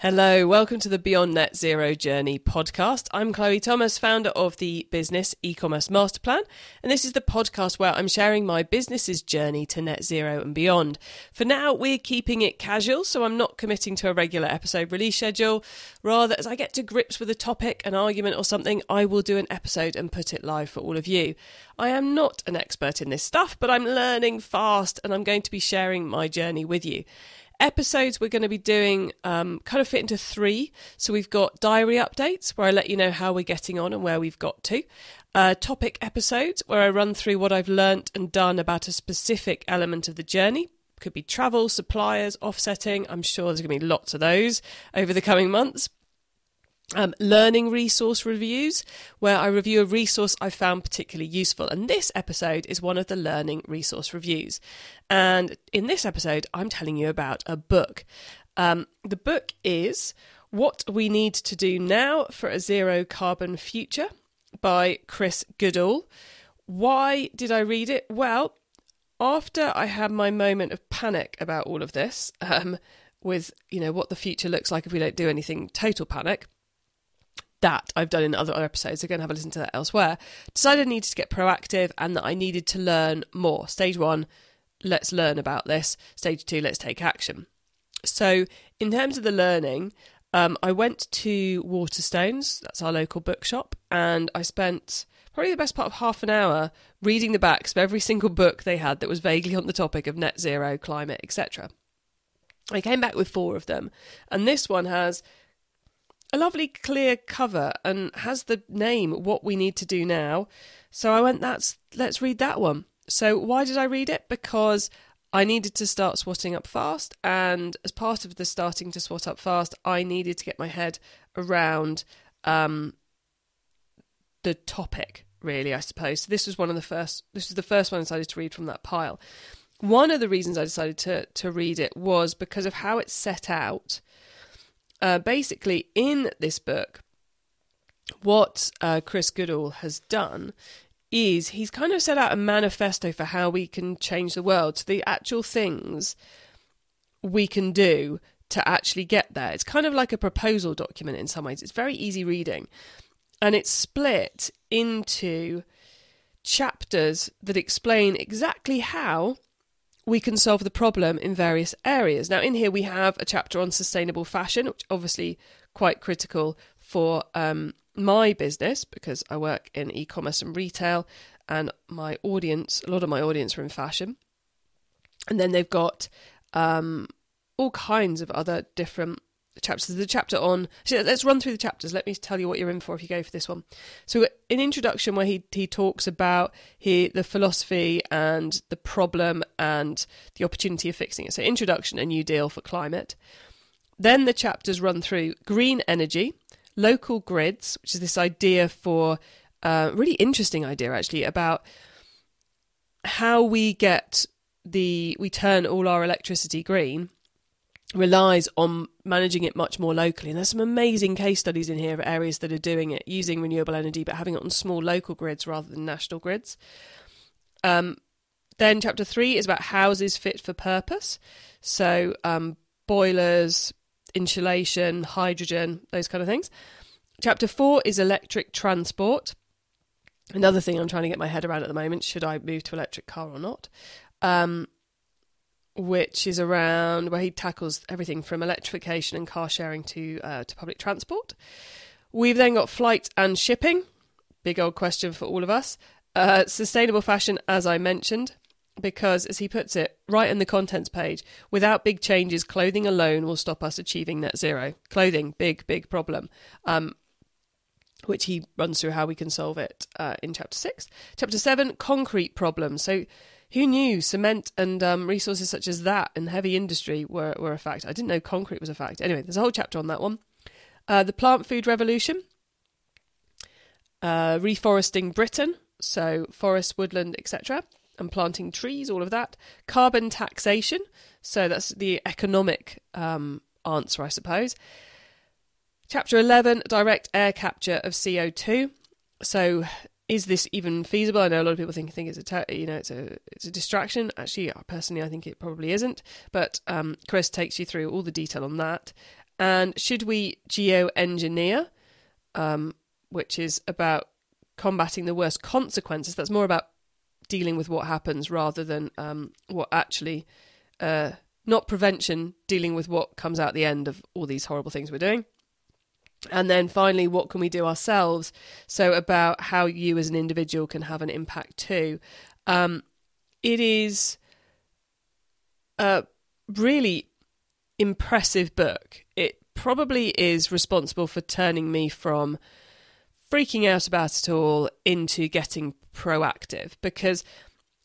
Hello, welcome to the Beyond Net Zero Journey podcast. I'm Chloe Thomas, founder of the Business E-commerce Master Plan, and this is the podcast where I'm sharing my business's journey to net zero and beyond. For now, we're keeping it casual, so I'm not committing to a regular episode release schedule. Rather, as I get to grips with a topic, an argument or something, I will do an episode and put it live for all of you. I am not an expert in this stuff, but I'm learning fast and I'm going to be sharing my journey with you episodes we're going to be doing um, kind of fit into three. So we've got diary updates where I let you know how we're getting on and where we've got to. Uh, topic episodes where I run through what I've learnt and done about a specific element of the journey. Could be travel, suppliers, offsetting. I'm sure there's going to be lots of those over the coming months um, learning resource reviews, where I review a resource I found particularly useful. And this episode is one of the learning resource reviews. And in this episode, I'm telling you about a book. Um, the book is What We Need to Do Now for a Zero Carbon Future by Chris Goodall. Why did I read it? Well, after I had my moment of panic about all of this, um, with you know what the future looks like if we don't do anything, total panic that I've done in other episodes, again, have a listen to that elsewhere, decided I needed to get proactive and that I needed to learn more. Stage one, let's learn about this. Stage two, let's take action. So, in terms of the learning, um, I went to Waterstones, that's our local bookshop, and I spent probably the best part of half an hour reading the backs of every single book they had that was vaguely on the topic of net zero, climate, etc. I came back with four of them, and this one has a lovely clear cover and has the name What We Need to Do Now. So I went, that's let's read that one. So why did I read it? Because I needed to start swatting up fast, and as part of the starting to swat up fast, I needed to get my head around um, the topic. Really, I suppose. So this was one of the first. This was the first one I decided to read from that pile. One of the reasons I decided to to read it was because of how it's set out uh, basically, in this book, what uh, Chris Goodall has done is he's kind of set out a manifesto for how we can change the world. So the actual things we can do to actually get there. It's kind of like a proposal document in some ways. It's very easy reading. And it's split into chapters that explain exactly how we can solve the problem in various areas. Now, in here we have a chapter on sustainable fashion, which obviously quite critical for um, my business because I work in e-commerce and retail, and my audience, a lot of my audience are in fashion. And then they've got um, all kinds of other different chapters. The chapter on. Let's run through the chapters. Let me tell you what you're in for if you go for this one. So, an introduction where he he talks about he the philosophy and the problem and the opportunity of fixing it. So, introduction, a new deal for climate. Then the chapters run through green energy, local grids, which is this idea for uh, really interesting idea actually about how we get the we turn all our electricity green relies on managing it much more locally. And there's some amazing case studies in here of areas that are doing it using renewable energy, but having it on small local grids rather than national grids. Um, then chapter three is about houses fit for purpose. So um, boilers, insulation, hydrogen, those kind of things. Chapter four is electric transport. Another thing I'm trying to get my head around at the moment: should I move to electric car or not? Um, which is around where he tackles everything from electrification and car sharing to uh, to public transport. We've then got flight and shipping, big old question for all of us. Uh, sustainable fashion, as I mentioned, because as he puts it right in the contents page, without big changes, clothing alone will stop us achieving net zero. Clothing, big big problem. Um, which he runs through how we can solve it uh, in chapter six. Chapter seven, concrete problems. So who knew cement and um, resources such as that and heavy industry were, were a fact? I didn't know concrete was a fact. Anyway, there's a whole chapter on that one. Uh, the plant food revolution, uh, reforesting Britain, so forest, woodland, etc., and planting trees, all of that. Carbon taxation, so that's the economic um, answer, I suppose. Chapter 11, direct air capture of CO2. So is this even feasible? I know a lot of people think think it's a you know it's a it's a distraction. Actually, personally, I think it probably isn't. But um, Chris takes you through all the detail on that. and should we geoengineer, um, which is about combating the worst consequences. That's more about dealing with what happens rather than um, what actually, uh, not prevention, dealing with what comes out the end of all these horrible things we're doing. And then finally, what can we do ourselves? So, about how you as an individual can have an impact too. Um, it is a really impressive book. It probably is responsible for turning me from freaking out about it all into getting proactive because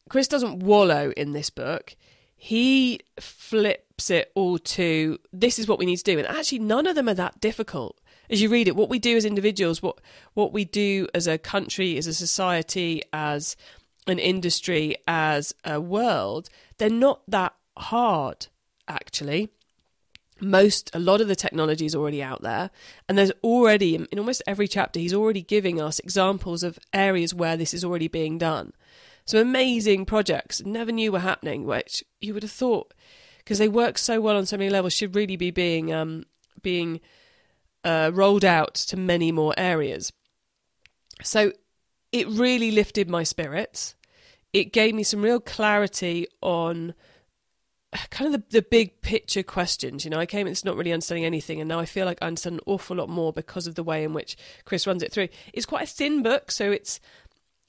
Chris doesn't wallow in this book. He flips it all to this is what we need to do. And actually, none of them are that difficult as you read it, what we do as individuals, what what we do as a country, as a society, as an industry, as a world, they're not that hard actually. Most, a lot of the technology is already out there, and there's already in almost every chapter, he's already giving us examples of areas where this is already being done. Some amazing projects never knew were happening, which you would have thought, because they work so well on so many levels, should really be being um, being uh, rolled out to many more areas. So it really lifted my spirits. It gave me some real clarity on kind of the, the big picture questions. You know, I came it's not really understanding anything, and now I feel like I understand an awful lot more because of the way in which Chris runs it through. It's quite a thin book, so it's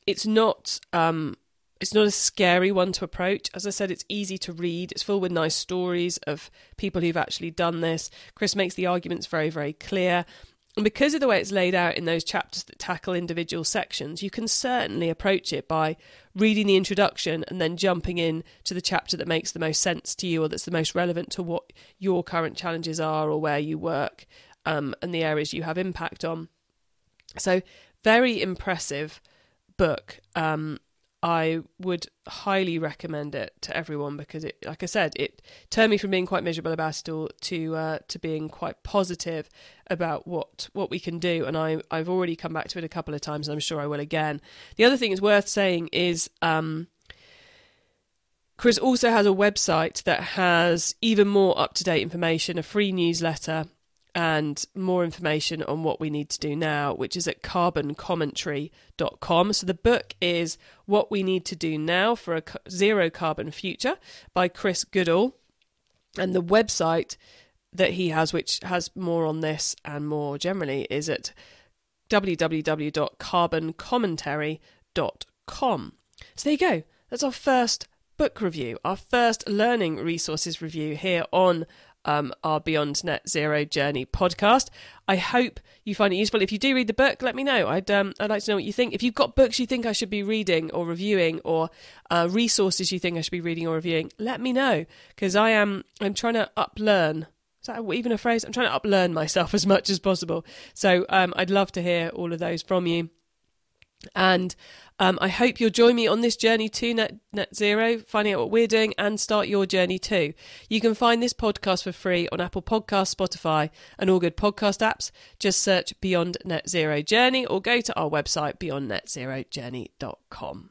it's not um, it's not a scary one to approach. As I said, it's easy to read. It's full with nice stories of people who've actually done this. Chris makes the arguments very, very clear. And because of the way it's laid out in those chapters that tackle individual sections, you can certainly approach it by reading the introduction and then jumping in to the chapter that makes the most sense to you or that's the most relevant to what your current challenges are or where you work um, and the areas you have impact on. So, very impressive book. Um, I would highly recommend it to everyone because it, like I said, it turned me from being quite miserable about it all to uh, to being quite positive about what what we can do. And I I've already come back to it a couple of times, and I'm sure I will again. The other thing is worth saying is. Um, Chris also has a website that has even more up to date information, a free newsletter, and more information on what we need to do now, which is at carboncommentary.com. So the book is What We Need to Do Now for a Zero Carbon Future by Chris Goodall. And the website that he has, which has more on this and more generally, is at www.carboncommentary.com. So there you go. That's our first book review, our first learning resources review here on um, our Beyond Net Zero Journey podcast. I hope you find it useful. If you do read the book, let me know. I'd um, I'd like to know what you think. If you've got books you think I should be reading or reviewing, or uh, resources you think I should be reading or reviewing, let me know because I am I'm trying to uplearn. Is that even a phrase? I'm trying to uplearn myself as much as possible. So um, I'd love to hear all of those from you. And um, I hope you'll join me on this journey to net, net zero, finding out what we're doing and start your journey too. You can find this podcast for free on Apple Podcasts, Spotify, and all good podcast apps. Just search Beyond Net Zero Journey or go to our website, beyondnetzerojourney.com.